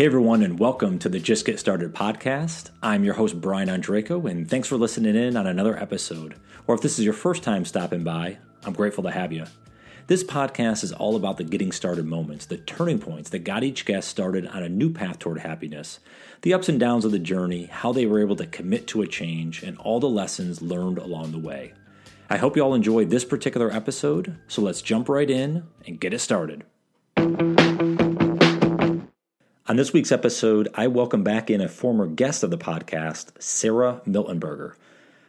Hey everyone, and welcome to the Just Get Started podcast. I'm your host, Brian Andreco, and thanks for listening in on another episode. Or if this is your first time stopping by, I'm grateful to have you. This podcast is all about the getting started moments, the turning points that got each guest started on a new path toward happiness, the ups and downs of the journey, how they were able to commit to a change, and all the lessons learned along the way. I hope you all enjoyed this particular episode, so let's jump right in and get it started. On this week's episode, I welcome back in a former guest of the podcast, Sarah Miltenberger.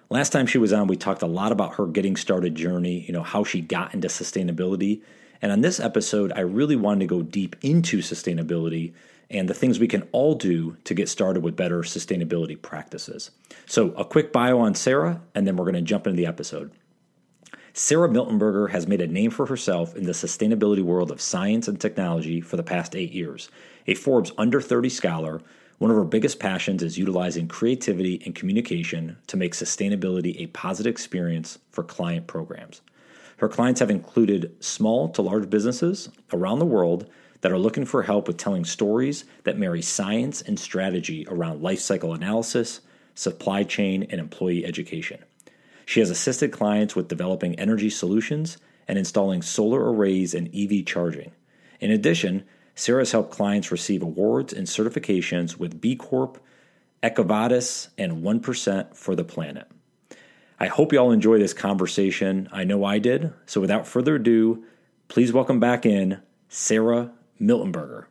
Last time she was on, we talked a lot about her getting started journey, you know, how she got into sustainability. And on this episode, I really wanted to go deep into sustainability and the things we can all do to get started with better sustainability practices. So, a quick bio on Sarah, and then we're going to jump into the episode. Sarah Miltenberger has made a name for herself in the sustainability world of science and technology for the past eight years. A Forbes Under 30 scholar, one of her biggest passions is utilizing creativity and communication to make sustainability a positive experience for client programs. Her clients have included small to large businesses around the world that are looking for help with telling stories that marry science and strategy around life cycle analysis, supply chain, and employee education. She has assisted clients with developing energy solutions and installing solar arrays and EV charging. In addition, Sarah has helped clients receive awards and certifications with B Corp, EcoVadis, and 1% for the planet. I hope you all enjoy this conversation. I know I did. So without further ado, please welcome back in Sarah Miltenberger.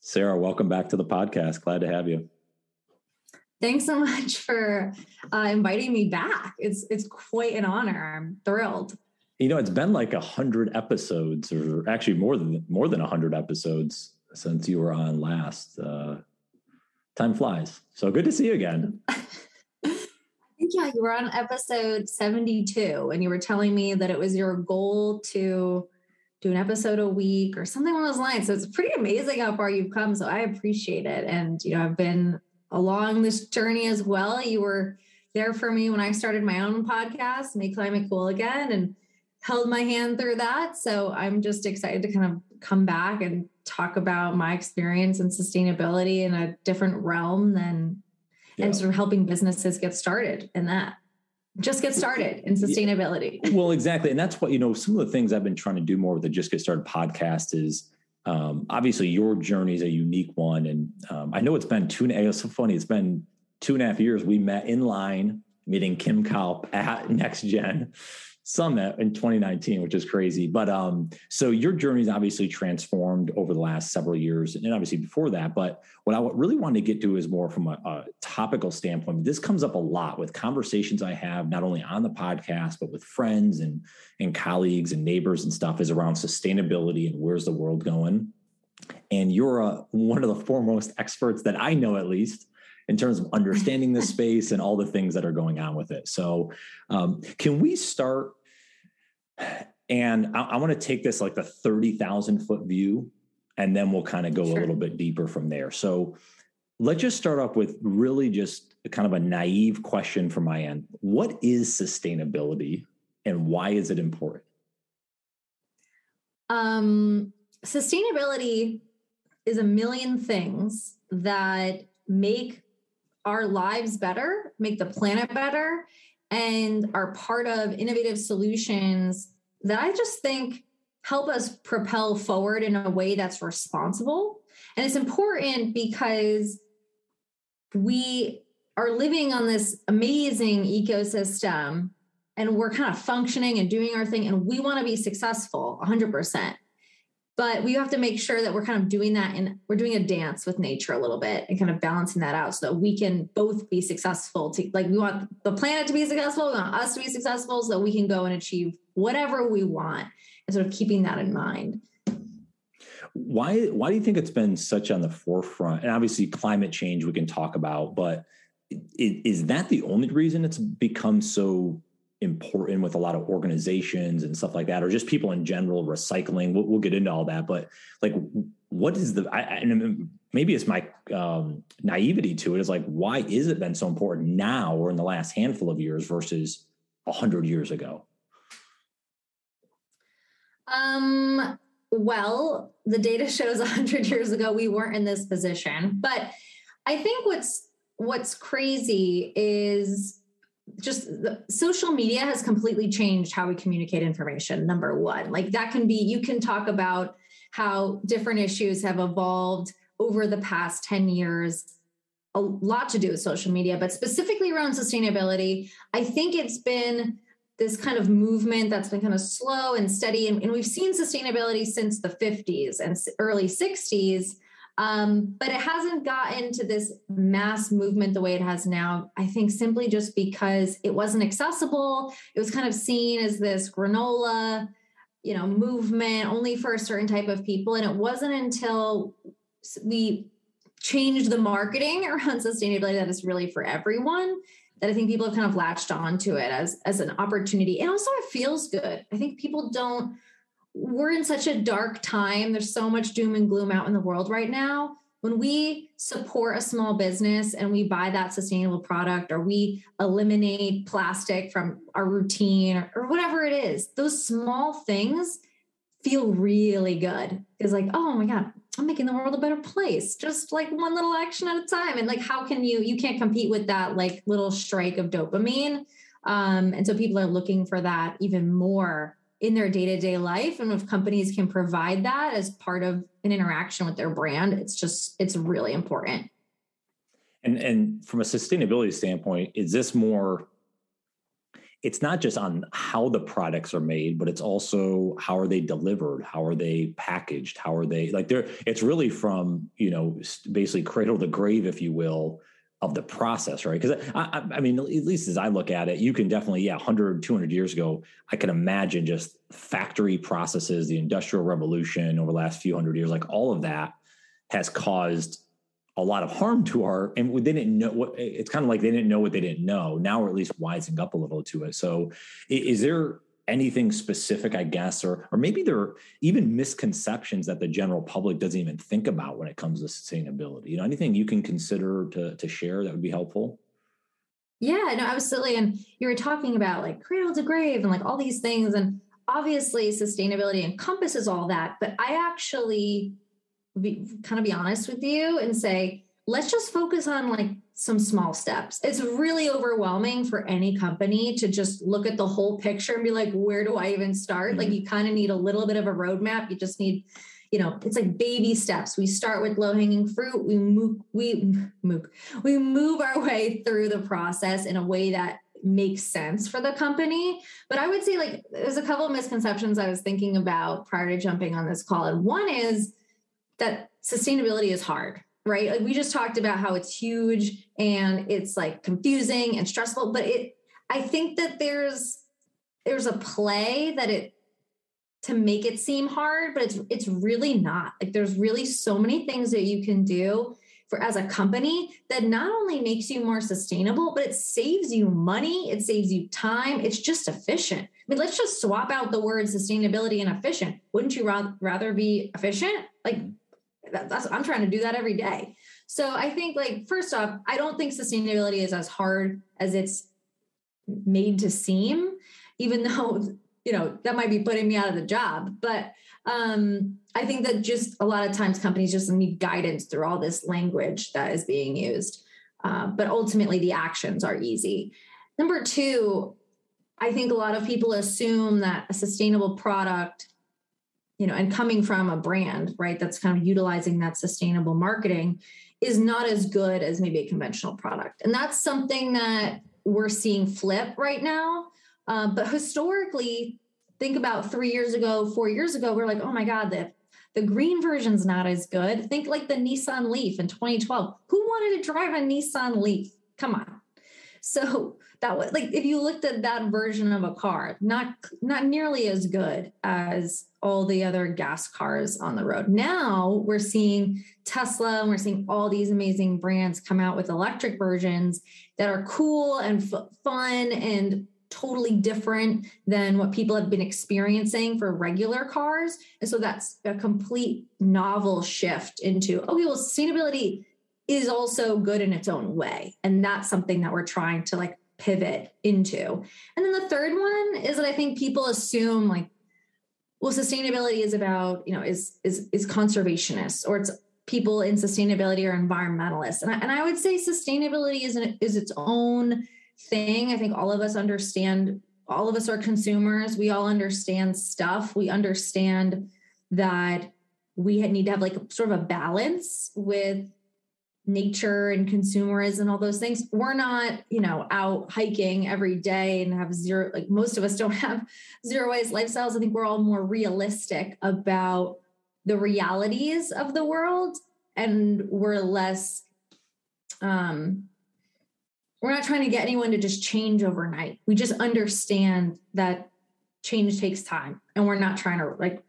Sarah, welcome back to the podcast. Glad to have you. Thanks so much for uh, inviting me back. It's it's quite an honor. I'm thrilled you know it's been like a hundred episodes or actually more than more than a hundred episodes since you were on last uh time flies. So good to see you again. Yeah you. Were on episode 72 and you were telling me that it was your goal to do an episode a week or something along those lines. So it's pretty amazing how far you've come. So i appreciate it. And you know i've been along this journey as well. You were there for me when i started my own podcast make climate cool again. And held my hand through that. So I'm just excited to kind of come back and talk about my experience and sustainability in a different realm than yeah. and sort of helping businesses get started in that. Just get started in sustainability. Well, exactly. And that's what, you know, some of the things I've been trying to do more with the Just Get Started podcast is um, obviously your journey is a unique one. And um, I know it's been two, it's so funny. It's been two and a half years. We met in line meeting Kim Kalp at Next Gen summit in 2019 which is crazy. But um so your journey's obviously transformed over the last several years and obviously before that. But what i really wanted to get to is more from a, a topical standpoint. This comes up a lot with conversations i have not only on the podcast but with friends and and colleagues and neighbors and stuff is around sustainability and where's the world going. And you're uh, one of the foremost experts that i know at least in terms of understanding this space and all the things that are going on with it. So, um, can we start and I, I want to take this like the 30,000 foot view, and then we'll kind of go sure. a little bit deeper from there. So let's just start off with really just kind of a naive question from my end. What is sustainability and why is it important? Um, sustainability is a million things that make our lives better, make the planet better, and are part of innovative solutions that I just think help us propel forward in a way that's responsible. And it's important because we are living on this amazing ecosystem and we're kind of functioning and doing our thing and we want to be successful 100% but we have to make sure that we're kind of doing that and we're doing a dance with nature a little bit and kind of balancing that out so that we can both be successful to like we want the planet to be successful we want us to be successful so that we can go and achieve whatever we want and sort of keeping that in mind. Why why do you think it's been such on the forefront? And obviously climate change we can talk about but is that the only reason it's become so important with a lot of organizations and stuff like that, or just people in general recycling. We'll, we'll get into all that, but like, what is the? I, maybe it's my um, naivety to it. Is like, why is it been so important now or in the last handful of years versus a hundred years ago? Um, well, the data shows a 100 years ago we weren't in this position. But I think what's what's crazy is just the, social media has completely changed how we communicate information number one. Like that can be you can talk about how different issues have evolved over the past 10 years. A lot to do with social media but specifically around sustainability i think it's been this kind of movement that's been kind of slow and steady and, and we've seen sustainability since the 50s and early 60s um, but it hasn't gotten to this mass movement the way it has now. I think simply just because it wasn't accessible. It was kind of seen as this granola, you know, movement only for a certain type of people. And it wasn't until we changed the marketing around sustainability that is really for everyone that I think people have kind of latched onto it as as an opportunity. And also it feels good. I think people don't we're in such a dark time. There's so much doom and gloom out in the world right now. When we support a small business and we buy that sustainable product or we eliminate plastic from our routine or, or whatever it is, those small things feel really good. It's like, oh my God, I'm making the world a better place. Just like one little action at a time. And like, how can you, you can't compete with that like little strike of dopamine. Um, and so people are looking for that even more in their day-to-day life and if companies can provide that as part of an interaction with their brand it's just it's really important. And and from a sustainability standpoint is this more it's not just on how the products are made but it's also how are they delivered? How are they packaged? How are they like they're it's really from you know basically cradle to grave if you will of the process, right? Because I, I, mean, at least as I look at it, you can definitely, yeah, 100, 200 years ago, I can imagine just factory processes, the industrial revolution over the last few hundred years, like all of that has caused a lot of harm to our, and they didn't know what, it's kind of like they didn't know what they didn't know. Now we're at least wising up a little to it. So is there, anything specific, I guess, or or maybe there are even misconceptions that the general public doesn't even think about when it comes to sustainability. You know, anything you can consider to to share that would be helpful? Yeah, no, absolutely. And you were talking about like cradle to grave and like all these things. And obviously sustainability encompasses all that. But I actually be, kind of be honest with you and say, let's just focus on like some small steps. It's really overwhelming for any company to just look at the whole picture and be like, where do I even start? Mm-hmm. Like, you kind of need a little bit of a roadmap. You just need, you know, it's like baby steps. We start with low hanging fruit. We move, we move, we move our way through the process in a way that makes sense for the company. But I would say, like, there's a couple of misconceptions I was thinking about prior to jumping on this call. And one is that sustainability is hard right? Like we just talked about how it's huge and it's like confusing and stressful, but it I think that there's there's a play that it to make it seem hard, but it's it's really not. Like there's really so many things that you can do for as a company that not only makes you more sustainable, but it saves you money, it saves you time, it's just efficient. I mean, let's just swap out the word sustainability and efficient. Wouldn't you rather be efficient? Like that's I'm trying to do that every day. So I think like first off, I don't think sustainability is as hard as it's made to seem, even though you know that might be putting me out of the job. But um, I think that just a lot of times companies just need guidance through all this language that is being used. Uh, but ultimately, the actions are easy. Number two, I think a lot of people assume that a sustainable product you know, and coming from a brand, right, that's kind of utilizing that sustainable marketing is not as good as maybe a conventional product. And that's something that we're seeing flip right now. Uh, but historically, think about three years ago, four years ago, we're like, oh my God, the, the green version's not as good. Think like the Nissan Leaf in 2012. Who wanted to drive a Nissan Leaf? Come on. So that was like if you looked at that version of a car, not not nearly as good as all the other gas cars on the road. Now we're seeing Tesla and we're seeing all these amazing brands come out with electric versions that are cool and f- fun and totally different than what people have been experiencing for regular cars. And so that's a complete novel shift into okay, well, sustainability is also good in its own way. And that's something that we're trying to like pivot into. And then the third one is that I think people assume like well, sustainability is about, you know, is is is conservationists or it's people in sustainability or environmentalists. And I, and I would say sustainability is an, is its own thing. I think all of us understand all of us are consumers. We all understand stuff. We understand that we need to have like sort of a balance with nature and consumerism and all those things. We're not, you know, out hiking every day and have zero, like most of us don't have zero waste lifestyles. I think we're all more realistic about the realities of the world and we're less um we're not trying to get anyone to just change overnight. We just understand that change takes time and we're not trying to like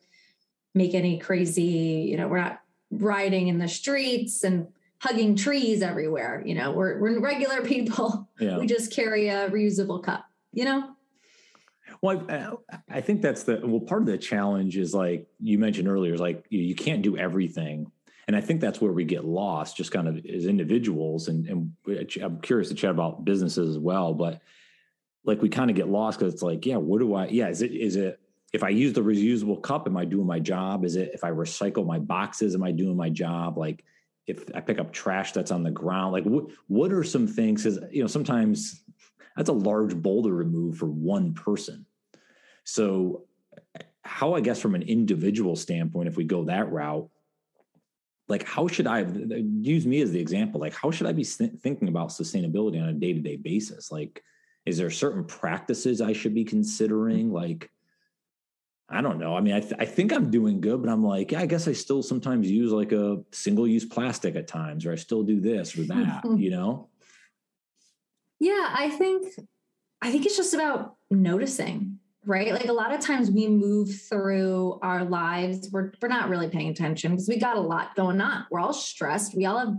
make any crazy, you know, we're not riding in the streets and hugging trees everywhere. You know, we're we're regular people. Yeah. We just carry a reusable cup, you know? Well, I, I, think that's the well. Part of the challenge is like you mentioned earlier, is like you, you can't do everything, and I think that's where we get lost, just kind of as individuals. And, and I'm curious to chat about businesses as well, but like we kind of get lost because it's like, yeah, what do I? Yeah, is it is it if I use the reusable cup, am I doing my job? Is it if I recycle my boxes, am I doing my job? Like if I pick up trash that's on the ground, like what what are some things? Because you know sometimes that's a large boulder remove for one person. So, how I guess from an individual standpoint, if we go that route, like how should I use me as the example? Like how should I be thinking about sustainability on a day to day basis? Like, is there certain practices I should be considering? Like, I don't know. I mean, I, th- I think I'm doing good, but I'm like, yeah, I guess I still sometimes use like a single use plastic at times, or I still do this or that, you know? Yeah, I think, I think it's just about noticing, right? Like a lot of times we move through our lives, we're, we're not really paying attention because we got a lot going on. We're all stressed. We all have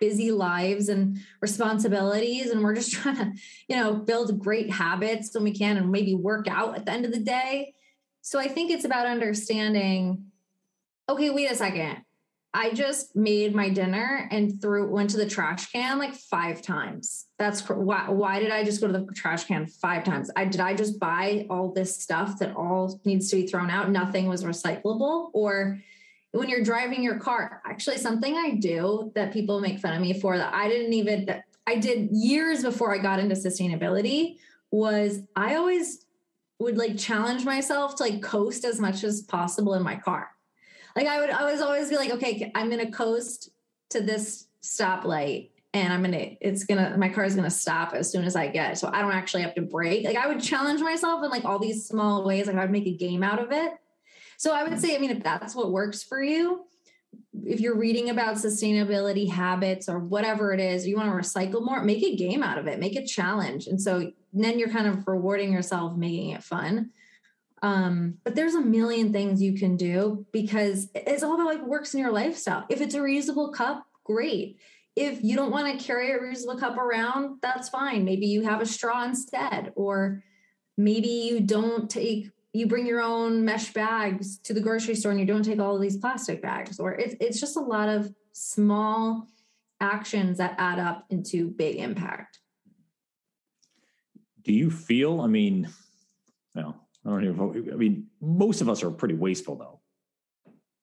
busy lives and responsibilities and we're just trying to you know build great habits when we can and maybe work out at the end of the day so I think it's about understanding okay, wait a second. I just made my dinner and threw went to the trash can like five times. That's why. Why did I just go to the trash can five times? I did I just buy all this stuff that all needs to be thrown out? Nothing was recyclable. Or when you're driving your car, actually something I do that people make fun of me for that I didn't even that I did years before I got into sustainability was I always would like challenge myself to like coast as much as possible in my car. Like I would I was always be like, okay, I'm gonna coast to this stoplight and I'm gonna it's gonna my car is gonna stop as soon as I get so I don't actually have to brake. Like I would challenge myself in like all these small ways, like I would make a game out of it. So I would say, I mean, if that's what works for you, if you're reading about sustainability habits or whatever it is, you want to recycle more, make a game out of it, make a challenge. And so then you're kind of rewarding yourself, making it fun. Um, but there's a million things you can do because it's all about like works in your lifestyle. If it's a reusable cup, great. If you don't want to carry a reusable cup around, that's fine. Maybe you have a straw instead, or maybe you don't take you bring your own mesh bags to the grocery store and you don't take all of these plastic bags or it's, it's just a lot of small actions that add up into big impact do you feel i mean no i don't even i mean most of us are pretty wasteful though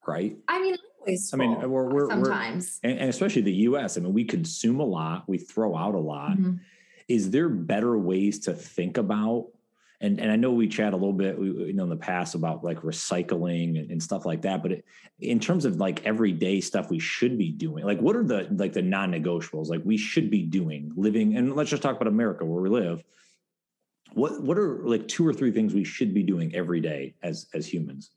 right i mean I mean, we're, we're sometimes, we're, and, and, especially the U.S. I mean, we consume a lot, we throw out a lot. Mm-hmm. Is there better ways to think about and and I know we chat a little bit, you know, in the past about like recycling and, and stuff like that. But it, in terms of like everyday stuff we should be doing, like what are the like the non-negotiables? Like we should be doing living, and let's just talk about America where we live. What what are like two or three things we should be doing every day as as humans?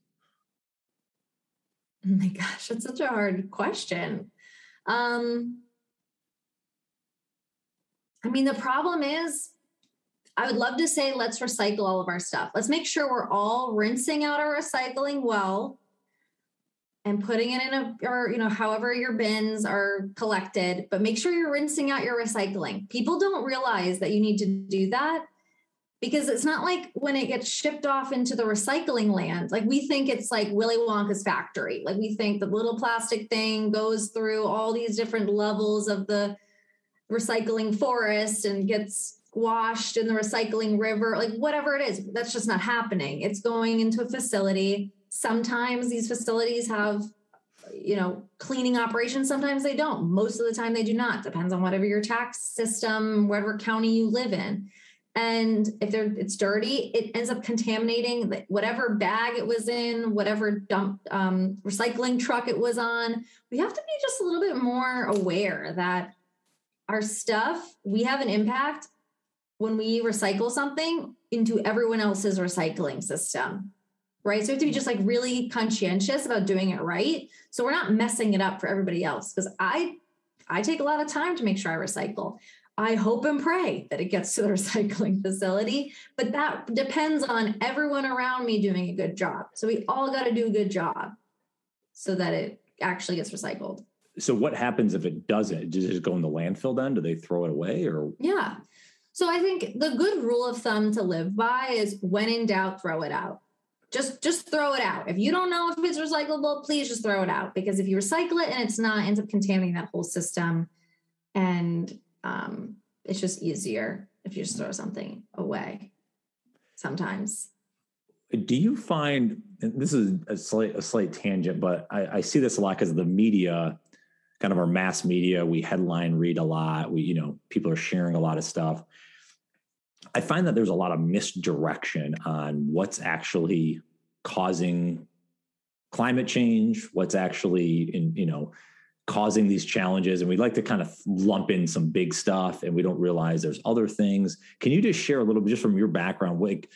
Oh my gosh, that's such a hard question. Um, I mean, the problem is I would love to say, let's recycle all of our stuff. Let's make sure we're all rinsing out our recycling well and putting it in a, or, you know, however your bins are collected, but make sure you're rinsing out your recycling. People don't realize that you need to do that because it's not like when it gets shipped off into the recycling land, like we think it's like Willy Wonka's factory. Like we think the little plastic thing goes through all these different levels of the recycling forest and gets washed in the recycling river, like whatever it is, that's just not happening. It's going into a facility. Sometimes these facilities have you know cleaning operations. Sometimes they don't. Most of the time they do not. Depends on whatever your tax system whatever county you live in and if it's dirty it ends up contaminating whatever bag it was in whatever dump um, recycling truck it was on we have to be just a little bit more aware that our stuff we have an impact when we recycle something into everyone else's recycling system right? So we have to be just like really conscientious about doing it right. So we're not messing it up for everybody else. Because I I take a lot of time to make sure I recycle. I hope and pray that it gets to the recycling facility, but that depends on everyone around me doing a good job. So we all got to do a good job so that it actually gets recycled. So what happens if it doesn't? Does it just go in the landfill then? Do they throw it away or? Yeah. So I think the good rule of thumb to live by is when in doubt, throw it out just just throw it out. If you don't know if it's recyclable, please just throw it out because if you recycle it and it's not, it ends up contaminating that whole system, and um, it's just easier if you just throw something away. Sometimes. Do you find this is a slight a slight tangent, but I, I see this a lot because the media, kind of our mass media, we headline read a lot. We you know people are sharing a lot of stuff I find that there's a lot of misdirection on what's actually causing climate change, what's actually in, you know, causing these challenges. And we like to kind of lump in some big stuff and we don't realize there's other things. Can you just share a little bit just from your background, like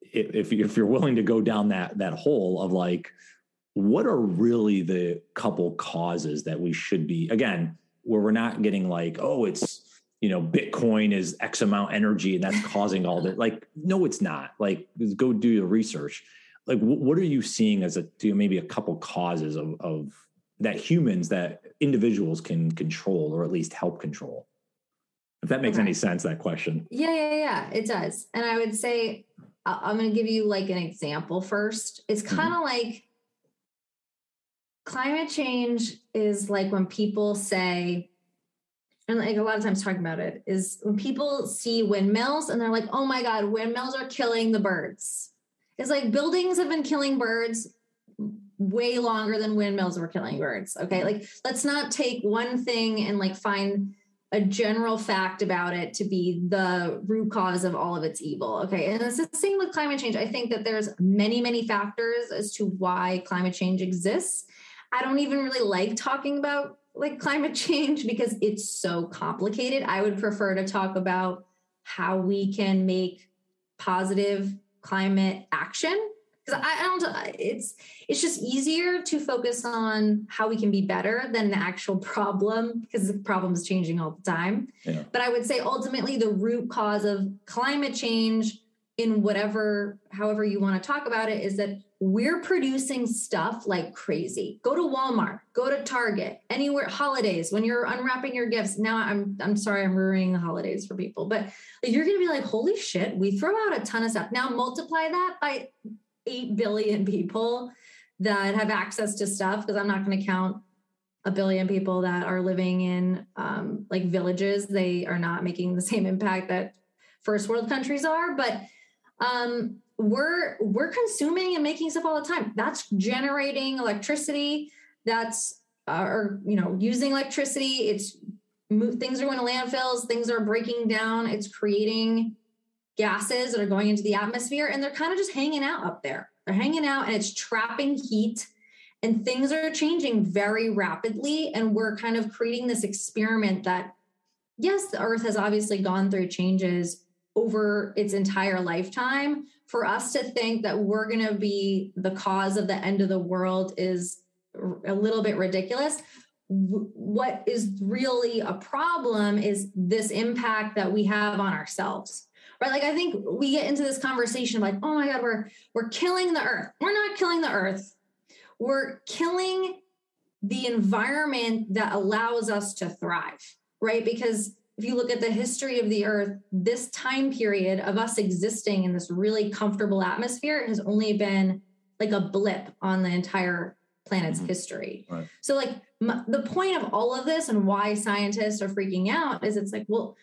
if, if you're willing to go down that, that hole of like, what are really the couple causes that we should be, again, where we're not getting like, oh, it's, you know, Bitcoin is X amount energy and that's causing all that. Like, no, it's not. Like, go do your research. Like, what are you seeing as a do maybe a couple causes of, of that humans that individuals can control or at least help control? If that makes okay. any sense, that question. Yeah, yeah, yeah, it does. And I would say, I'm going to give you like an example first. It's kind of mm-hmm. like climate change is like when people say, and like a lot of times talking about it is when people see windmills and they're like, oh my God, windmills are killing the birds. It's like buildings have been killing birds way longer than windmills were killing birds. Okay. Like let's not take one thing and like find a general fact about it to be the root cause of all of its evil. Okay. And it's the same with climate change. I think that there's many, many factors as to why climate change exists. I don't even really like talking about like climate change because it's so complicated. I would prefer to talk about how we can make positive climate action because I, I, don't it's it's just easier to focus on how we can be better than the actual problem because the problem is changing all the time yeah. but i would say ultimately the root cause of climate change in whatever however you want to talk about it is that we're producing stuff like crazy. Go to Walmart, go to Target, anywhere holidays when you're unwrapping your gifts. Now I'm I'm sorry I'm ruining the holidays for people, but you're going to be like, "Holy shit, we throw out a ton of stuff." Now multiply that by 8 billion people that have access to stuff because I'm not going to count a billion people that are living in um, like villages. They are not making the same impact that first world countries are, but um, we're we're consuming and making stuff all the time. That's generating electricity. That's uh, or you know using electricity. It's things are going to landfills. Things are breaking down. It's creating gases that are going into the atmosphere and they're kind of just hanging out up there. They're hanging out and it's trapping heat and things are changing very rapidly and we're kind of creating this experiment that yes the earth has obviously gone through changes over its entire lifetime. For us to think that we're going to be the cause of the end of the world is a little bit ridiculous. What is really a problem is this impact that we have on ourselves right like i think we get into this conversation like oh my god we're we're killing the earth we're not killing the earth we're killing the environment that allows us to thrive right because if you look at the history of the earth, this time period of us existing in this really comfortable atmosphere has only been like a blip on the entire planet's mm-hmm. history. Right. So, like, m- the point of all of this and why scientists are freaking out is it's like, well,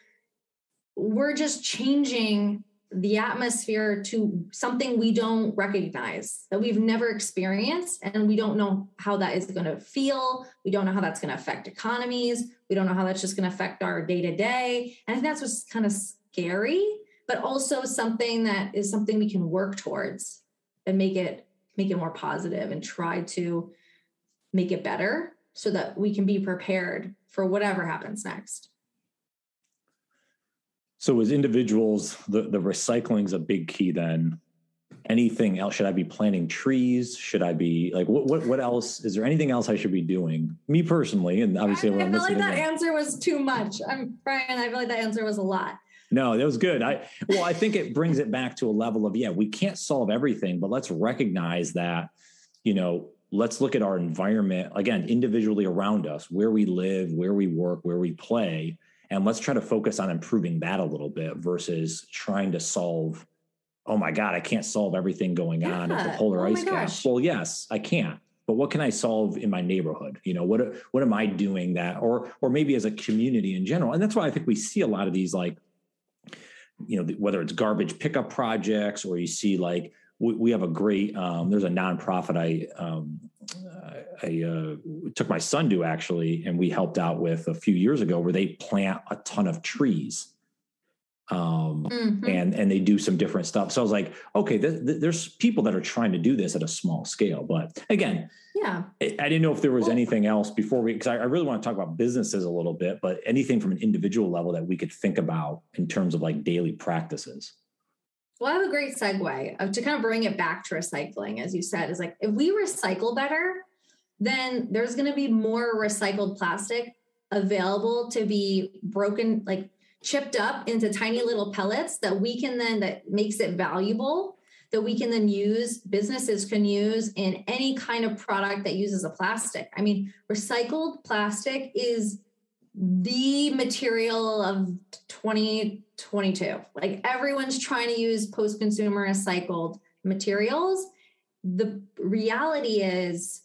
we're just changing the atmosphere to something we don't recognize that we've never experienced and we don't know how that is going to feel. We don't know how that's going to affect economies. We don't know how that's just going to affect our day to day and i think that's what's kind of scary but also something that is something we can work towards and make it make it more positive and try to make it better so that we can be prepared for whatever happens next so as individuals, the, the recycling is a big key then. Anything else? Should I be planting trees? Should I be like what what what else? Is there anything else I should be doing? Me personally, and obviously I, I feel like that answer was too much. I'm Brian, I feel like that answer was a lot. No, that was good. I well, I think it brings it back to a level of yeah, we can't solve everything, but let's recognize that, you know, let's look at our environment again individually around us, where we live, where we work, where we play, and let's try to focus on improving that a little bit versus trying to solve oh my god i can't solve everything going yeah. on at the polar oh ice cap. well yes i can't but what can i solve in my neighborhood? You know what what am i doing that or or maybe as a community in general and that's why i think we see a lot of these like you know whether it's garbage pickup projects or you see like we, we have a great um, there's a nonprofit i um, I uh, took my son to actually, and we helped out with a few years ago where they plant a ton of trees. Um, mm-hmm. and, and they do some different stuff. So I was like, okay, th- th- there's people that are trying to do this at a small scale. But again, yeah, I, I didn't know if there was well, anything else before we, because I, I really want to talk about businesses a little bit, but anything from an individual level that we could think about in terms of like daily practices. Well, I have a great segue to kind of bring it back to recycling, as you said, is like if we recycle better, then there's going to be more recycled plastic available to be broken, like chipped up into tiny little pellets that we can then, that makes it valuable, that we can then use, businesses can use in any kind of product that uses a plastic. I mean, recycled plastic is the material of 2022. Like everyone's trying to use post consumer recycled materials. The reality is,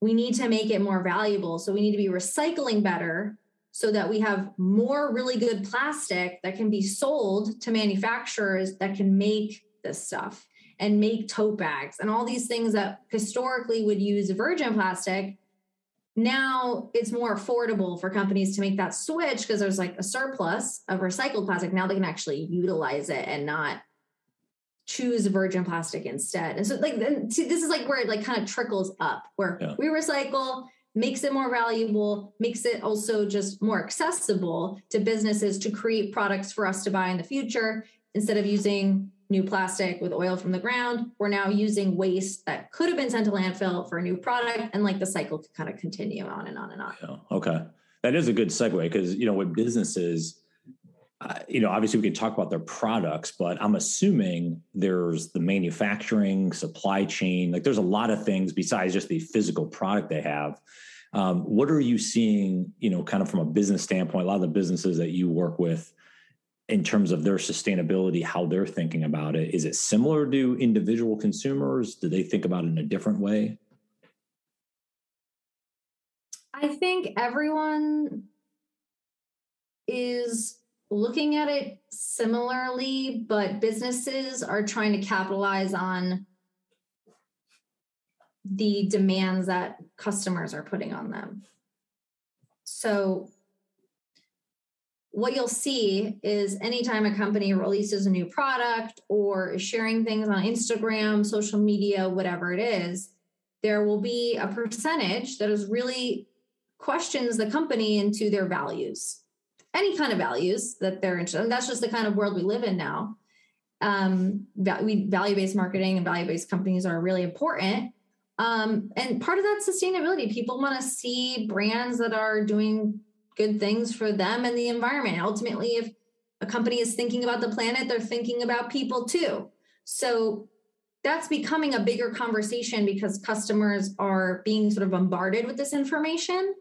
we need to make it more valuable. So we need to be recycling better so that we have more really good plastic that can be sold to manufacturers that can make this stuff and make tote bags and all these things that historically would use virgin plastic. Now it's more affordable for companies to make that switch because there's like a surplus of recycled plastic. Now they can actually utilize it and not choose virgin plastic instead. And so like see, this is like where it like kind of trickles up where yeah. we recycle makes it more valuable, makes it also just more accessible to businesses to create products for us to buy in the future instead of using new plastic with oil from the ground. We're now using waste that could have been sent to landfill for a new product and like the cycle could kind of continue on and on and on. Yeah. Okay. That is a good segue because you know with businesses you know, obviously we can talk about their products, but I'm assuming there's the manufacturing, supply chain. Like there's a lot of things besides just the physical product they have. Um, what are you seeing, you know, kind of from a business standpoint, a lot of the businesses that you work with in terms of their sustainability, how they're thinking about it? Is it similar to individual consumers? Do they think about it in a different way? I think everyone is looking at it similarly, but businesses are trying to capitalize on the demands that customers are putting on them. So, what you'll see is anytime a company releases a new product or is sharing things on Instagram, social media, whatever it is, there will be a percentage that is really questions the company into their values any kind of values that they're interested in. That's just the kind of world we live in now. Um, we value-based marketing and value-based companies are really important. Um, and part of that sustainability, people want to see brands that are doing good things for them and the environment. Ultimately, if a company is thinking about the planet, they're thinking about people too. So that's becoming a bigger conversation because customers are being sort of bombarded with this information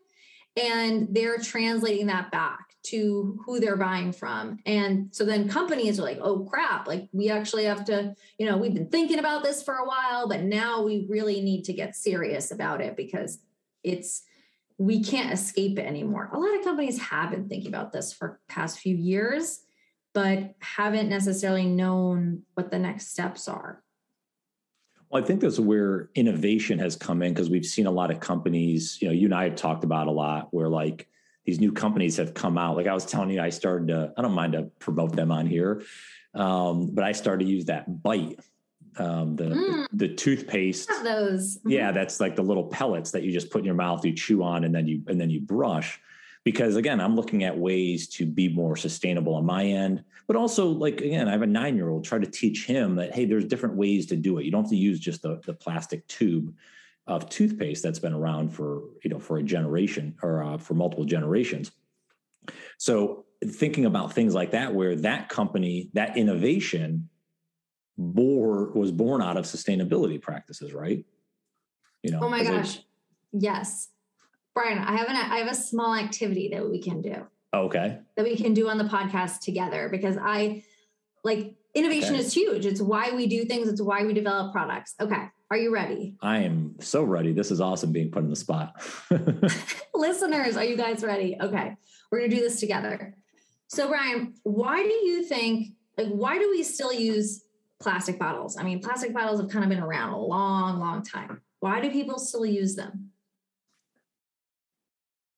and they're translating that back to who they're buying from. And so then companies are like, oh crap, like we actually have to, you know, we've been thinking about this for a while, but now we really need to get serious about it because it's, we can't escape it anymore. A lot of companies have been thinking about this for past few years, but haven't necessarily known what the next steps are. Well, I think that's where innovation has come in because we've seen a lot of companies, you know, you and I have talked about a lot where like these new companies have come out. Like I was telling you, I started to, I don't mind to promote them on here, um, but I started to use that bite. Um, the, mm. the, the toothpaste. those. Mm-hmm. Yeah, that's like the little pellets that you just put in your mouth, you chew on, and then you and then you brush because again i'm looking at ways to be more sustainable on my end but also like again i have a nine year old try to teach him that hey there's different ways to do it you don't have to use just the, the plastic tube of toothpaste that's been around for you know for a generation or uh, for multiple generations so thinking about things like that where that company that innovation bore was born out of sustainability practices right you know oh my gosh yes Brian, I have an I have a small activity that we can do. Okay. That we can do on the podcast together because I like innovation okay. is huge. It's why we do things, it's why we develop products. Okay. Are you ready? I am so ready. This is awesome being put in the spot. Listeners, are you guys ready? Okay. We're going to do this together. So, Brian, why do you think, like, why do we still use plastic bottles? I mean, plastic bottles have kind of been around a long, long time. Why do people still use them?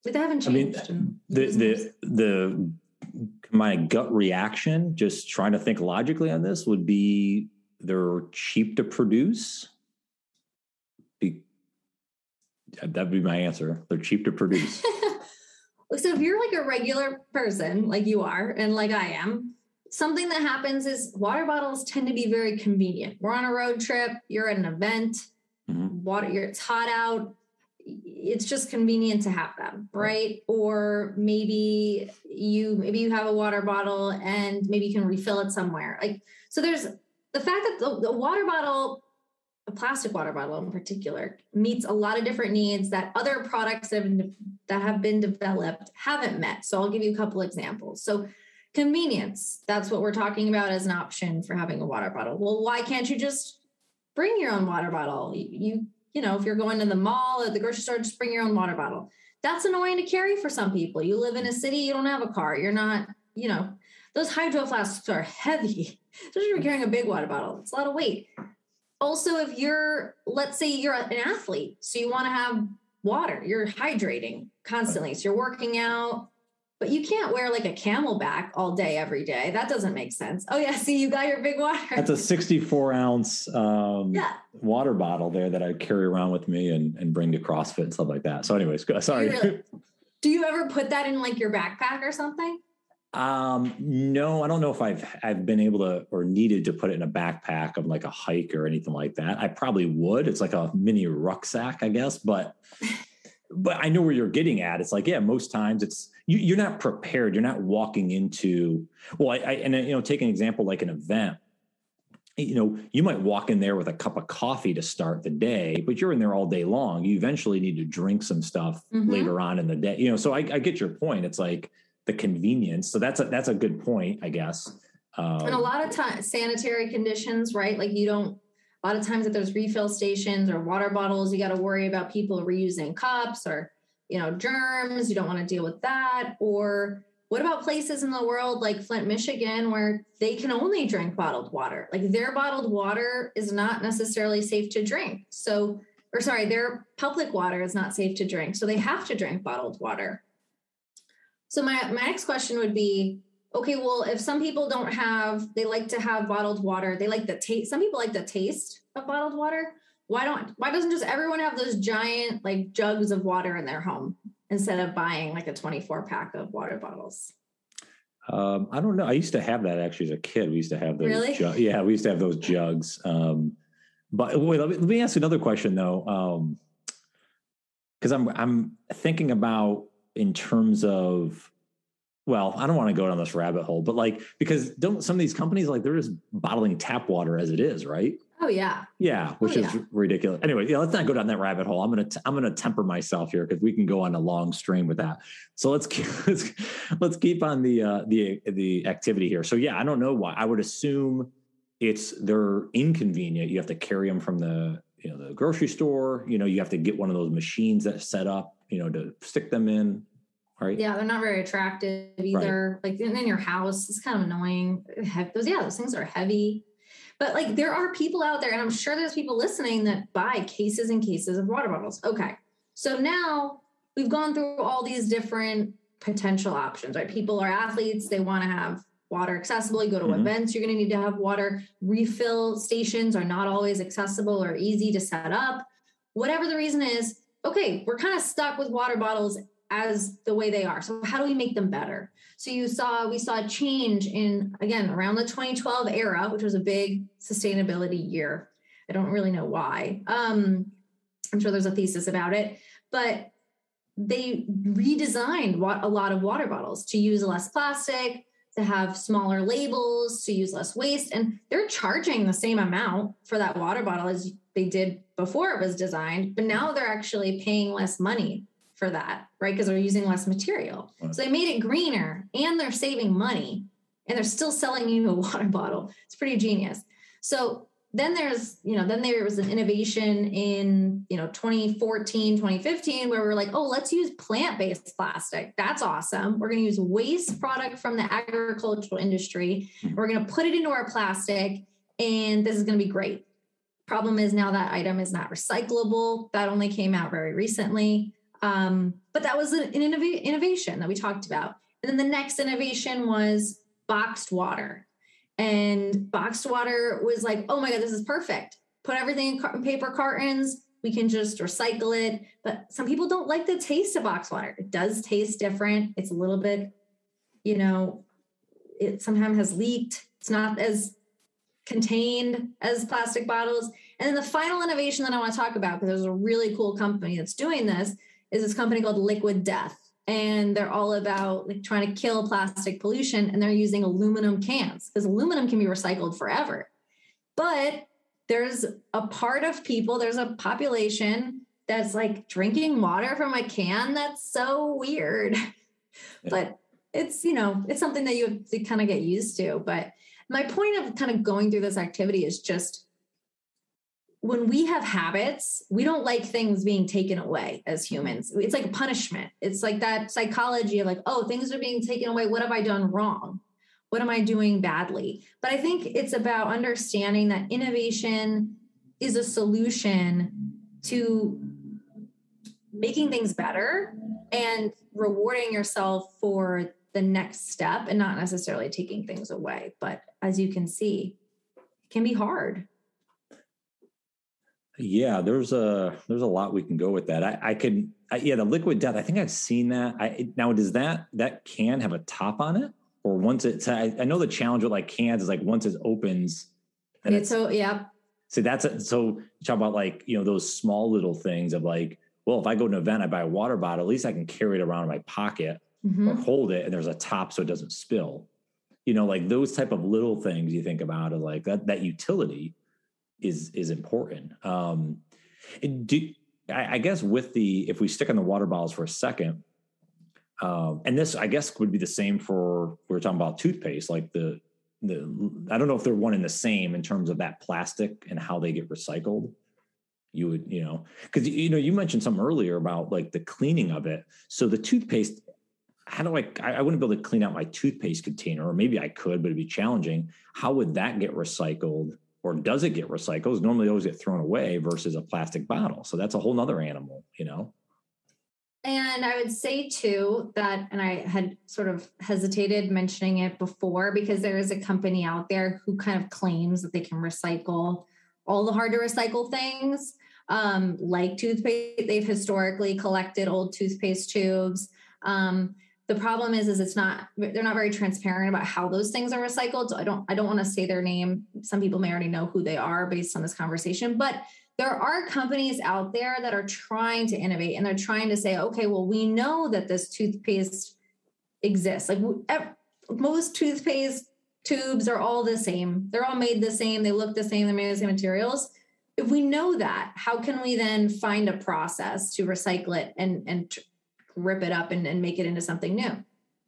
But they haven't changed. I mean, the the the my gut reaction, just trying to think logically on this, would be they're cheap to produce. Be, uh, that'd be my answer. They're cheap to produce. so if you're like a regular person, like you are, and like I am, something that happens is water bottles tend to be very convenient. We're on a road trip, you're at an event, mm-hmm. water, you're, it's hot out it's just convenient to have them right or maybe you maybe you have a water bottle and maybe you can refill it somewhere like so there's the fact that the, the water bottle a plastic water bottle in particular meets a lot of different needs that other products that have, been, that have been developed haven't met so i'll give you a couple examples so convenience that's what we're talking about as an option for having a water bottle well why can't you just bring your own water bottle you you know, if you're going to the mall or the grocery store, just bring your own water bottle. That's annoying to carry for some people. You live in a city, you don't have a car, you're not, you know, those hydro flasks are heavy, especially if you're carrying a big water bottle. It's a lot of weight. Also, if you're, let's say you're an athlete, so you want to have water, you're hydrating constantly. So you're working out, but you can't wear like a CamelBak all day every day. That doesn't make sense. Oh yeah, see, you got your big water. That's a 64 ounce um, yeah. water bottle there that I carry around with me and, and bring to CrossFit and stuff like that. So, anyways, sorry. Do you, really, do you ever put that in like your backpack or something? Um, no, I don't know if I've I've been able to or needed to put it in a backpack of like a hike or anything like that. I probably would. It's like a mini rucksack, I guess, but but I know where you're getting at. It's like, yeah, most times it's you, are not prepared. You're not walking into well, I, I and you know, take an example like an event. You know, you might walk in there with a cup of coffee to start the day, but you're in there all day long. You eventually need to drink some stuff mm-hmm. later on in the day. You know, so I, I, get your point. It's like the convenience. So that's a that's a good point, I guess. Um, and a lot of times, sanitary conditions, right? Like you don't a lot of times at those refill stations or water bottles, you got to worry about people reusing cups or, you know, germs. You don't want to deal with that. Or what about places in the world like Flint, Michigan, where they can only drink bottled water? Like their bottled water is not necessarily safe to drink. So, or sorry, their public water is not safe to drink. So they have to drink bottled water. So my, my next question would be okay, well, if some people don't have, they like to have bottled water, they like the taste, some people like the taste of bottled water. Why don't, why doesn't just everyone have those giant like jugs of water in their home instead of buying like a 24 pack of water bottles? Um, I don't know. I used to have that actually as a kid. We used to have those. Really? Ju- yeah, we used to have those jugs. Um, but wait, let me, let me ask you another question though, because um, I'm I'm thinking about in terms of well, I don't want to go down this rabbit hole, but like because don't some of these companies like they're just bottling tap water as it is, right? Oh yeah, yeah, which oh, is yeah. ridiculous. Anyway, yeah, let's not go down that rabbit hole. I'm gonna t- I'm gonna temper myself here because we can go on a long stream with that. So let's keep let's, let's keep on the uh, the the activity here. So yeah, I don't know why. I would assume it's they're inconvenient. You have to carry them from the you know the grocery store. You know, you have to get one of those machines that set up. You know, to stick them in right? Yeah, they're not very attractive either. Right. Like in, in, your house, it's kind of annoying. Those, yeah, those things are heavy. But like there are people out there, and I'm sure there's people listening that buy cases and cases of water bottles. Okay. So now we've gone through all these different potential options, right? People are athletes, they want to have water accessible. You go to mm-hmm. events, you're going to need to have water. Refill stations are not always accessible or easy to set up. Whatever the reason is, okay, we're kind of stuck with water bottles as the way they are. So how do we make them better? So you saw we saw a change in again around the 2012 era, which was a big sustainability year. I don't really know why. Um, I'm sure there's a thesis about it, but they redesigned a lot of water bottles to use less plastic, to have smaller labels, to use less waste. And they're charging the same amount for that water bottle as they did before it was designed, but now they're actually paying less money for that, right? Because they're using less material. Right. So they made it greener and they're saving money and they're still selling you a water bottle. It's pretty genius. So then there's you know then there was an innovation in you know 2014 2015 where we're like oh let's use plant-based plastic that's awesome we're going to use waste product from the agricultural industry hmm. we're going to put it into our plastic and this is going to be great problem is now that item is not recyclable that only came out very recently um, but that was an, innov- innovation that we talked about and then the next innovation was boxed water and boxed water was like, oh my God, this is perfect. Put everything in paper cartons. We can just recycle it. But some people don't like the taste of boxed water. It does taste different. It's a little bit, you know, it sometimes has leaked. It's not as contained as plastic bottles. And then the final innovation that I want to talk about, because there's a really cool company that's doing this, is this company called Liquid Death. And they're all about like trying to kill plastic pollution and they're using aluminum cans because aluminum can be recycled forever. But there's a part of people there's a population that's like drinking water from a can? That's so weird. Yeah. but it's you know it's something that you have to kind of get used to. But my point of kind of going through this activity is just when we have habits, we don't like things being taken away as humans. It's like a punishment. It's like that psychology of like, oh, things are being taken away. What have I done wrong? What am I doing badly? But I think it's about understanding that innovation is a solution to making things better and rewarding yourself for the next step and not necessarily taking things away. But as you can see, it can be hard yeah, there's a there's a lot we can go with that. I, I could I, yeah, the liquid death. I think I've seen that. I now does that that can have a top on it, or once it's I, I know the challenge with like cans is like once it opens, and it's, so yeah. So that's a, so talk about like you know those small little things of like well if I go to an event I buy a water bottle at least I can carry it around in my pocket mm-hmm. or hold it and there's a top so it doesn't spill. You know like those type of little things you think about of like that that utility is is important. Um, do, I, I, guess with the if we stick on the water bottles for a second, um, and this I guess would be the same for we are talking about toothpaste, like the the I don't know if they're one and the same in terms of that plastic and how they get recycled. You would you know because you know you mentioned something earlier about like the cleaning of it. So the toothpaste how do I, I wouldn't be able to clean out my toothpaste container, or maybe I could, but it'd be challenging. How would that get recycled? Or does it get recycled? Normally those get thrown away versus a plastic bottle. So that's a whole nother animal, you know? And I would say too that, and I had sort of hesitated mentioning it before because there is a company out there who kind of claims that they can recycle all the hard to recycle things, um, like toothpaste. They've historically collected old toothpaste tubes. Um, the problem is is it's not they're not very transparent about how those things are recycled. So i don't i don't want to say their name. Some people may already know who they are based on this conversation but there are companies out there that are trying to innovate and they're trying to say okay well we know that this toothpaste exists. Like most toothpaste tubes are all the same. They're all made the same. They look the same. They're made of the same materials. If we know that how can we then find a process to recycle it and and rip it up and, and make it into something new.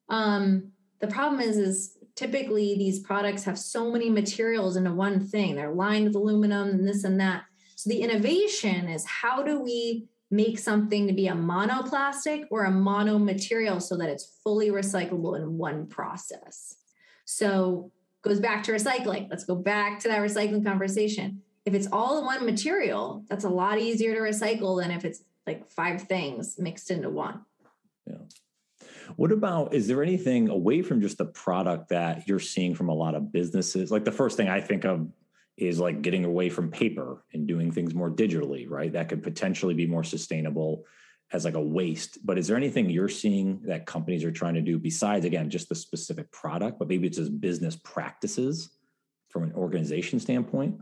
Um, the problem is, is typically these products have so many materials into one thing. They're lined with aluminum and this and that. So the innovation is how do we make something to be a monoplastic or a mono material so that it's fully recyclable in one process. So goes back to recycling. Let's go back to that recycling conversation. If it's all in one material, that's a lot easier to recycle than if it's like five things mixed into one. Yeah. What about is there anything away from just the product that you're seeing from a lot of businesses? Like the first thing I think of is like getting away from paper and doing things more digitally, right? That could potentially be more sustainable as like a waste. But is there anything you're seeing that companies are trying to do besides again just the specific product, but maybe it's just business practices from an organization standpoint?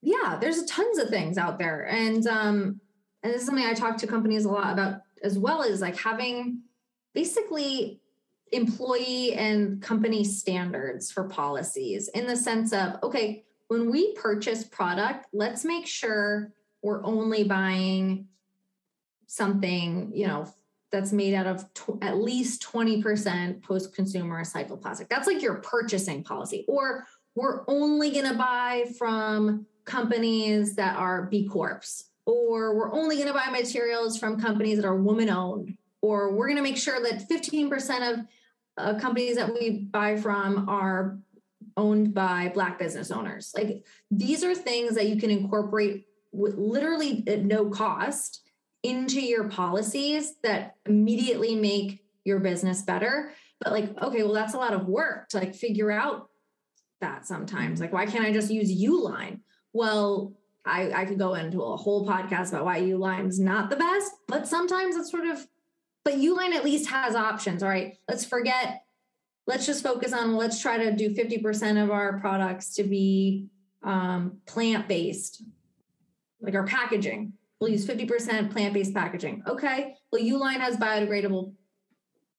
Yeah, there's tons of things out there. And um and this is something I talk to companies a lot about as well as like having basically employee and company standards for policies in the sense of okay when we purchase product let's make sure we're only buying something you know that's made out of at least 20% post-consumer recycled plastic. That's like your purchasing policy. Or we're only going to buy from companies that are b corps or we're only going to buy materials from companies that are woman owned or we're going to make sure that 15% of uh, companies that we buy from are owned by black business owners. Like these are things that you can incorporate with literally at no cost into your policies that immediately make your business better. But like okay well that's a lot of work to like figure out that sometimes. Like why can't i just use uline? Well i i could go into a whole podcast about why Uline's not the best but sometimes it's sort of but uline at least has options all right? Let's forget let's just focus on let's try to do 50% of our products to be um, plant-based. Like our packaging we'll use 50% plant-based packaging okay? Well uline has biodegradable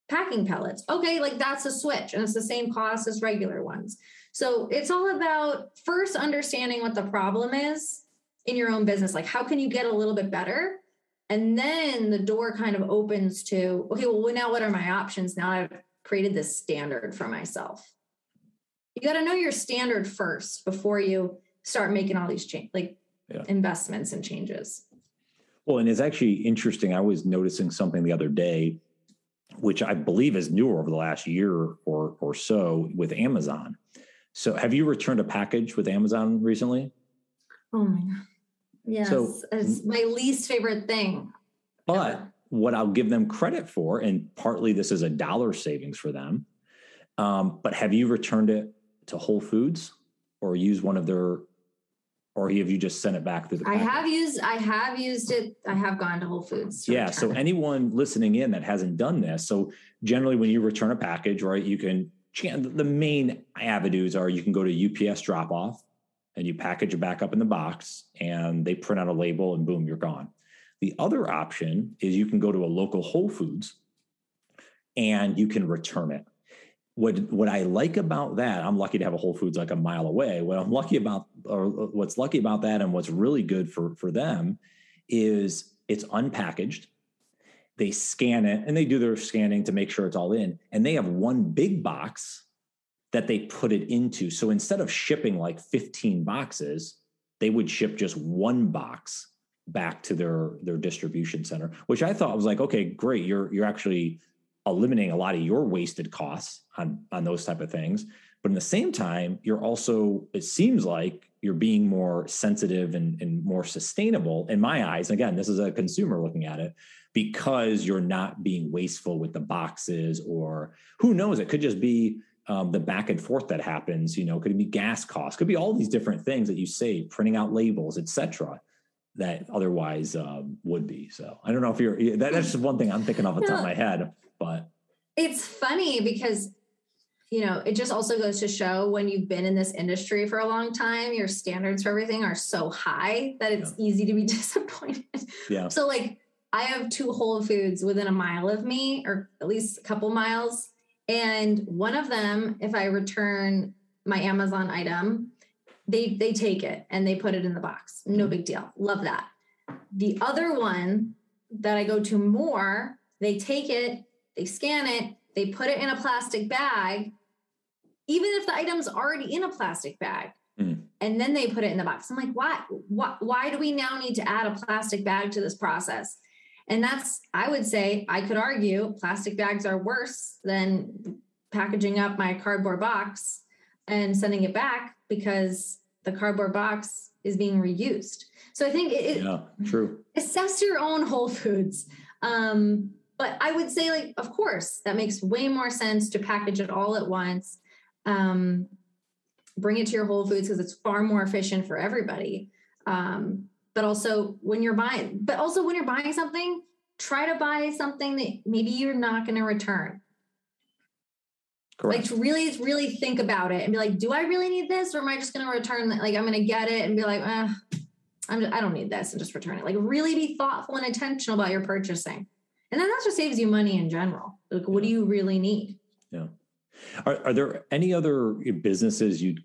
packing pellets okay? Like that's a switch and it's the same cost as regular ones. So it's all about first understanding what the problem is in your own business like how can you get a little bit better? And then the door kind of opens to okay well now what are my options? Now i've created this standard for myself. You got to know your standard first before you start making all these change like yeah. investments and changes. Well and it's actually interesting i was noticing something the other day which i believe is newer over the last year or or so with amazon. So have you returned a package with amazon recently? Oh my god yes so, it's my least favorite thing but ever what I'll give them credit for, and partly this is a dollar savings for them. Um, but have you returned it to Whole Foods or use one of their, or have you just sent it back through the? I have used, I have used it. I have gone to Whole Foods. To yeah. Return. So anyone listening in that hasn't done this, so generally when you return a package, right, you can. The main avenues are you can go to UPS drop off and you package it back up in the box and they print out a label and boom, you're gone. The other option is you can go to a local Whole Foods and you can return it. What what I like about that, I'm lucky to have a Whole Foods like a mile away. What I'm lucky about, or what's lucky about that, and what's really good for for them, is it's unpackaged. They scan it and they do their scanning to make sure it's all in, and they have one big box that they put it into. So instead of shipping like 15 boxes, they would ship just one box back to their their distribution center, which I thought was like, okay, great. You're you're actually eliminating a lot of your wasted costs on on those type of things. But in the same time, you're also, it seems like you're being more sensitive and, and more sustainable in my eyes. Again, this is a consumer looking at it because you're not being wasteful with the boxes, or who knows, it could just be um, the back and forth that happens. You know, could it be gas costs? Could be all these different things that you save, printing out labels, etc that otherwise um, would be. So I don't know if you're that, that's just one thing I'm thinking off the top of my head, but it's funny because you know it just also goes to show when you've been in this industry for a long time, your standards for everything are so high that it's yeah. easy to be disappointed. Yeah. So like I have two Whole Foods within a mile of me, or at least a couple miles. And one of them, if I return my Amazon item, they they take it and they put it in the box. No mm-hmm. big deal. Love that. The other one that I go to more, they take it, they scan it, they put it in a plastic bag, even if the item's already in a plastic bag. Mm. and then they put it in the box. I'm like, why, why, why do we now need to add a plastic bag to this process? And that's, I would say, I could argue plastic bags are worse than packaging up my cardboard box and sending it back because the cardboard box is being reused. So I think it, yeah, true. Assess your own Whole Foods. Um, but I would say, like, of course, that makes way more sense to package it all at once. Um, bring it to your Whole Foods because it's far more efficient for everybody. Um, but also when you're buying, but also when you're buying something, try to buy something that maybe you're not going to return. Correct. Like really, really think about it and be like, do I really need this, or am I just going to return? Like I'm going to get it and be like, eh, I'm just, I don't need this and just return it. Like really be thoughtful and intentional about your purchasing, and then that just saves you money in general. Like, what do you really need? Yeah. Are, are there any other businesses you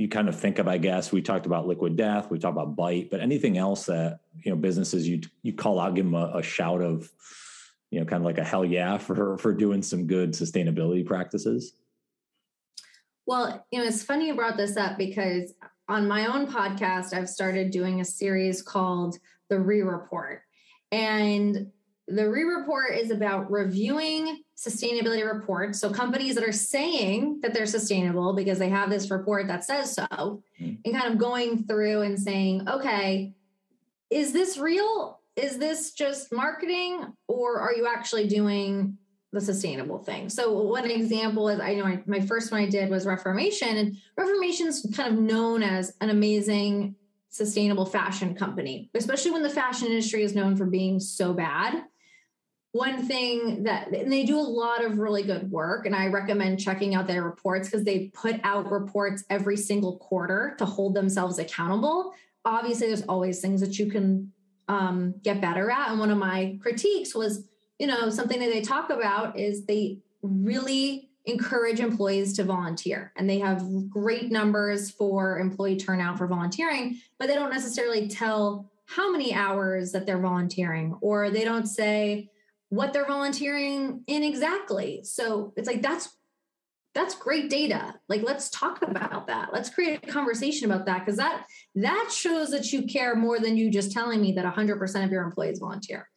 you kind of think of? I guess we talked about Liquid Death, we talked about Bite, but anything else that you know businesses you you call out, give them a, a shout of, you know, kind of like a hell yeah for for doing some good sustainability practices. Well, you know, it's funny you brought this up because on my own podcast, I've started doing a series called The Re Report. And the re report is about reviewing sustainability reports. So, companies that are saying that they're sustainable because they have this report that says so, mm-hmm. and kind of going through and saying, okay, is this real? Is this just marketing, or are you actually doing the sustainable thing? So, one example is I know my, my first one I did was Reformation, and Reformation's kind of known as an amazing sustainable fashion company, especially when the fashion industry is known for being so bad one thing that they do a lot of really good work and i recommend checking out their reports because they put out reports every single quarter to hold themselves accountable. Obviously there's always things that you can um, get better at and one of my critiques was you know something that they talk about is they really encourage employees to volunteer and they have great numbers for employee turnout for volunteering but they don't necessarily tell how many hours that they're volunteering or they don't say what they're volunteering in exactly. So it's like that's that's great data. Like let's talk about that. Let's create a conversation about that because that that shows that you care more than you just telling me that 100% of your employees volunteer.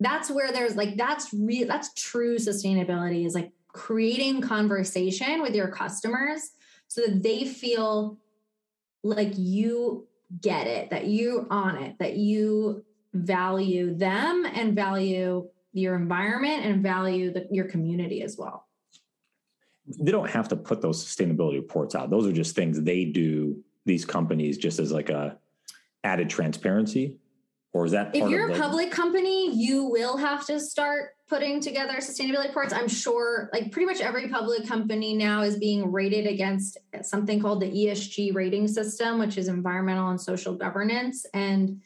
That's where there's like that's real that's true sustainability is like creating conversation with your customers so that they feel like you get it, that you're on it, that you value them and value your environment and value the, your community as well. They don't have to put those sustainability reports out. Those are just things they do. These companies just as like a added transparency, or is that if you're a public company, you will have to start putting together sustainability reports. I'm sure, like pretty much every public company now is being rated against something called the ESG rating system, which is environmental and social governance, and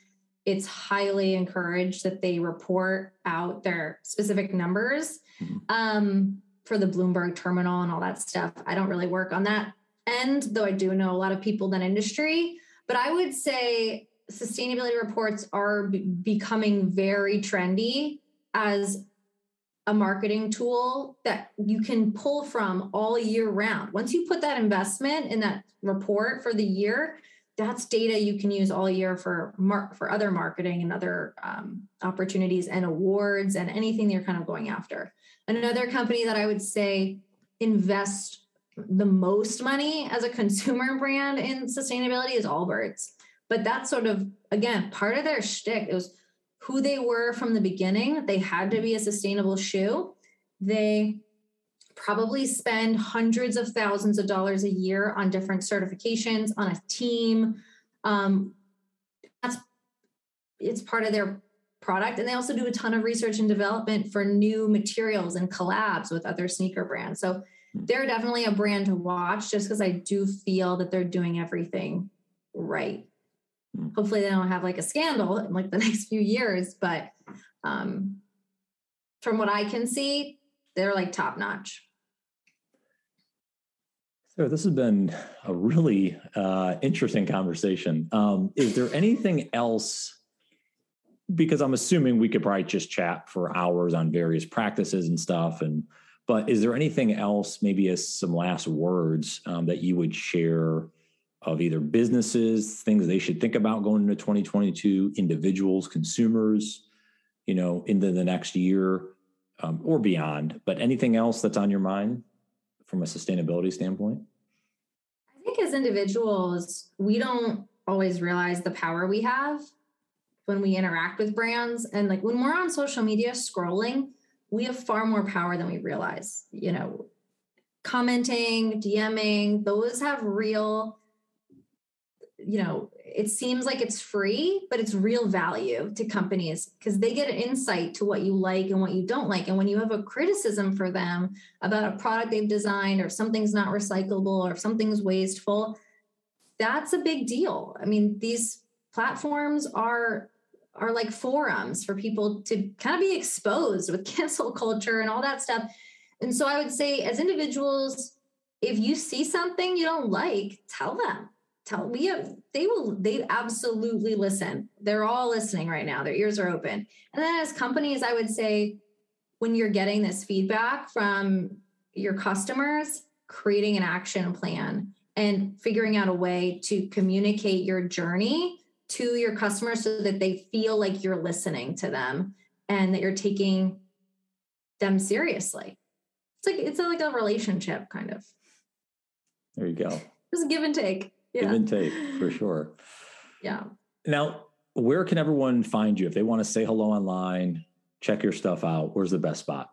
it's highly encouraged that they report out their specific numbers mm-hmm. um, for the Bloomberg terminal and all that stuff. I don't really work on that end, though I do know a lot of people in industry. But I would say sustainability reports are b- becoming very trendy as a marketing tool that you can pull from all year round. Once you put that investment in that report for the year, that's data you can use all year for for other marketing and other um, opportunities and awards and anything you're kind of going after. Another company that I would say invest the most money as a consumer brand in sustainability is Allbirds. But that's sort of again part of their shtick. It was who they were from the beginning. They had to be a sustainable shoe. They probably spend hundreds of thousands of dollars a year on different certifications on a team. Um, that's it's part of their product, and they also do a ton of research and development for new materials and collabs with other sneaker brands. So hmm. they're definitely a brand to watch, just because I do feel that they're doing everything right. Hmm. Hopefully, they don't have like a scandal in like the next few years, but um, from what I can see, they're like top notch. So this has been a really uh, interesting conversation. Um, is there anything else? Because I'm assuming we could probably just chat for hours on various practices and stuff. And but is there anything else, maybe as some last words um, that you would share of either businesses, things they should think about going into 2022, individuals, consumers, you know, into the next year um, or beyond. But anything else that's on your mind from a sustainability standpoint? As individuals, we don't always realize the power we have when we interact with brands. And like when we're on social media scrolling, we have far more power than we realize. You know, commenting, DMing, those have real, you know, it seems like it's free, but it's real value to companies because they get an insight to what you like and what you don't like. And when you have a criticism for them about a product they've designed or something's not recyclable or if something's wasteful, that's a big deal. I mean, these platforms are are like forums for people to kind of be exposed with cancel culture and all that stuff. And so I would say as individuals, if you see something you don't like, tell them. Tell we have, they will they absolutely listen. They're all listening right now. Their ears are open. And then as companies, I would say when you're getting this feedback from your customers, creating an action plan and figuring out a way to communicate your journey to your customers so that they feel like you're listening to them and that you're taking them seriously. It's like it's like a relationship kind of. There you go. Just give and take. Yeah. Give and take for sure. Yeah. Now, where can everyone find you if they want to say hello online, check your stuff out? Where's the best spot?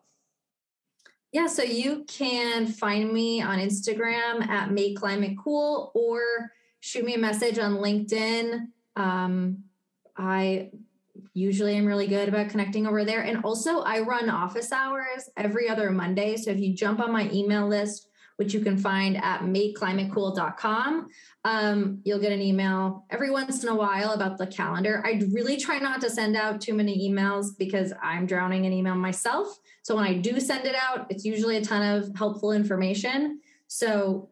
Yeah, so you can find me on Instagram at Make Climate Cool or shoot me a message on LinkedIn um, I usually am really good about connecting over there. And also, I run office hours every other Monday. So if you jump on my email list, which you can find at makeclimatecool.com. Um, you'll get an email every once in a while about the calendar. I really try not to send out too many emails because I'm drowning in email myself. So when I do send it out, it's usually a ton of helpful information. So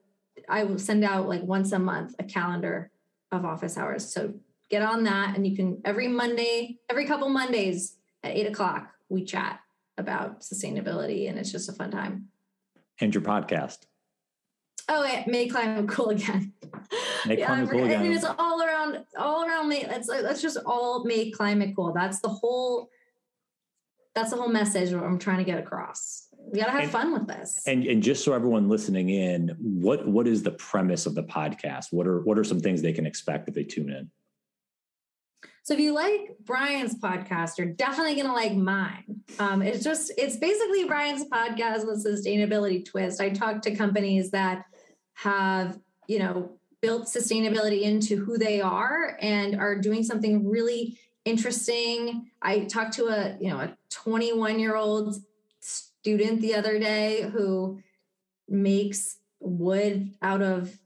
I will send out like once a month a calendar of office hours. So get on that and you can every monday every couple mondays at eight o'clock we chat about sustainability and it's just a fun time and your podcast oh it make climate cool again. Make yeah, climate cool again. i mean it's all around all around me let's let's just all make climate cool. That's the whole that's the whole message i'm trying to get across. We got to have and, fun with this. and and just so everyone listening in what what is the premise of the podcast? What are what are some things they can expect if they tune in so if you like Brian's podcast, you're definitely going to like mine. Um, it's just, it's basically Brian's podcast with sustainability twist. I talk to companies that have, you know, built sustainability into who they are and are doing something really interesting. I talked to a, you know, a 21 year old student the other day who makes wood out of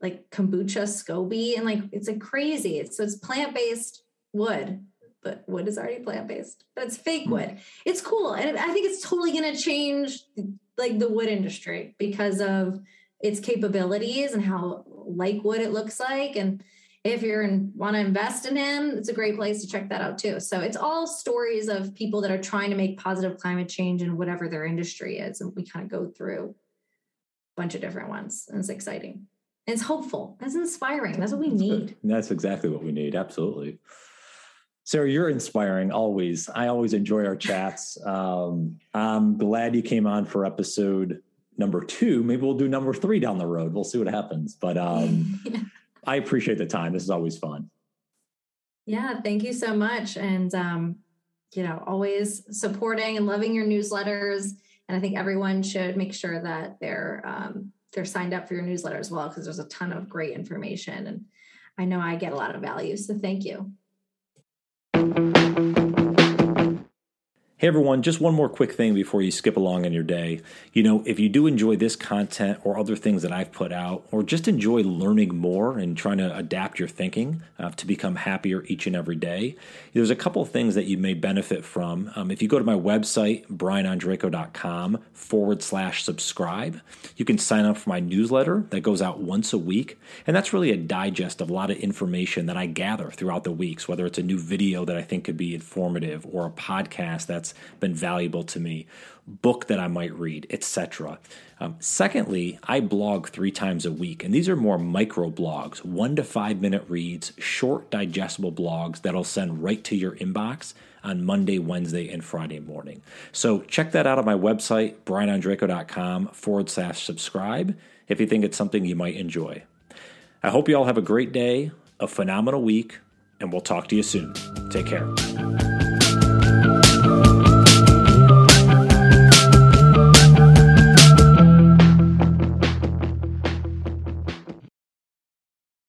like kombucha SCOBY and like it's like crazy. It's so it's plant based wood, but wood is already plant based, but it's fake hmm. wood. It's cool. And I think it's totally going to change like the wood industry because of its capabilities and how like wood it looks like. And if you're in, want to invest in him, it's a great place to check that out too. So it's all stories of people that are trying to make positive climate change in whatever their industry is. And we kind of go through a bunch of different ones. And it's exciting. And it's hopeful. It's inspiring. That's what we need. That's exactly what we need. Absolutely. Sarah, you're inspiring always. I always enjoy our chats. Um, I'm glad you came on for episode number two. Maybe we'll do number three down the road. We'll see what happens. But um, yeah. I appreciate the time. This is always fun. Yeah, thank you so much. And, um, you know, always supporting and loving your newsletters. And I think everyone should make sure that they're um, they're signed up for your newsletter as well because there's a ton of great information. And I know I get a lot of value. So thank you. Thank you. Hey everyone, just one more quick thing before you skip along in your day. You know, if you do enjoy this content or other things that I've put out, or just enjoy learning more and trying to adapt your thinking uh, to become happier each and every day, there's a couple of things that you may benefit from. Um, if you go to my website, brianondrako.com forward slash subscribe, you can sign up for my newsletter that goes out once a week. And that's really a digest of a lot of information that I gather throughout the weeks, whether it's a new video that I think could be informative or a podcast that's that's been valuable to me, book that I might read, etc. Um, secondly, I blog three times a week, and these are more micro blogs, one to five minute reads, short, digestible blogs that I'll send right to your inbox on Monday, Wednesday, and Friday morning. So check that out on my website, brianondrako.com forward slash subscribe, if you think it's something you might enjoy. I hope you all have a great day, a phenomenal week, and we'll talk to you soon. Take care.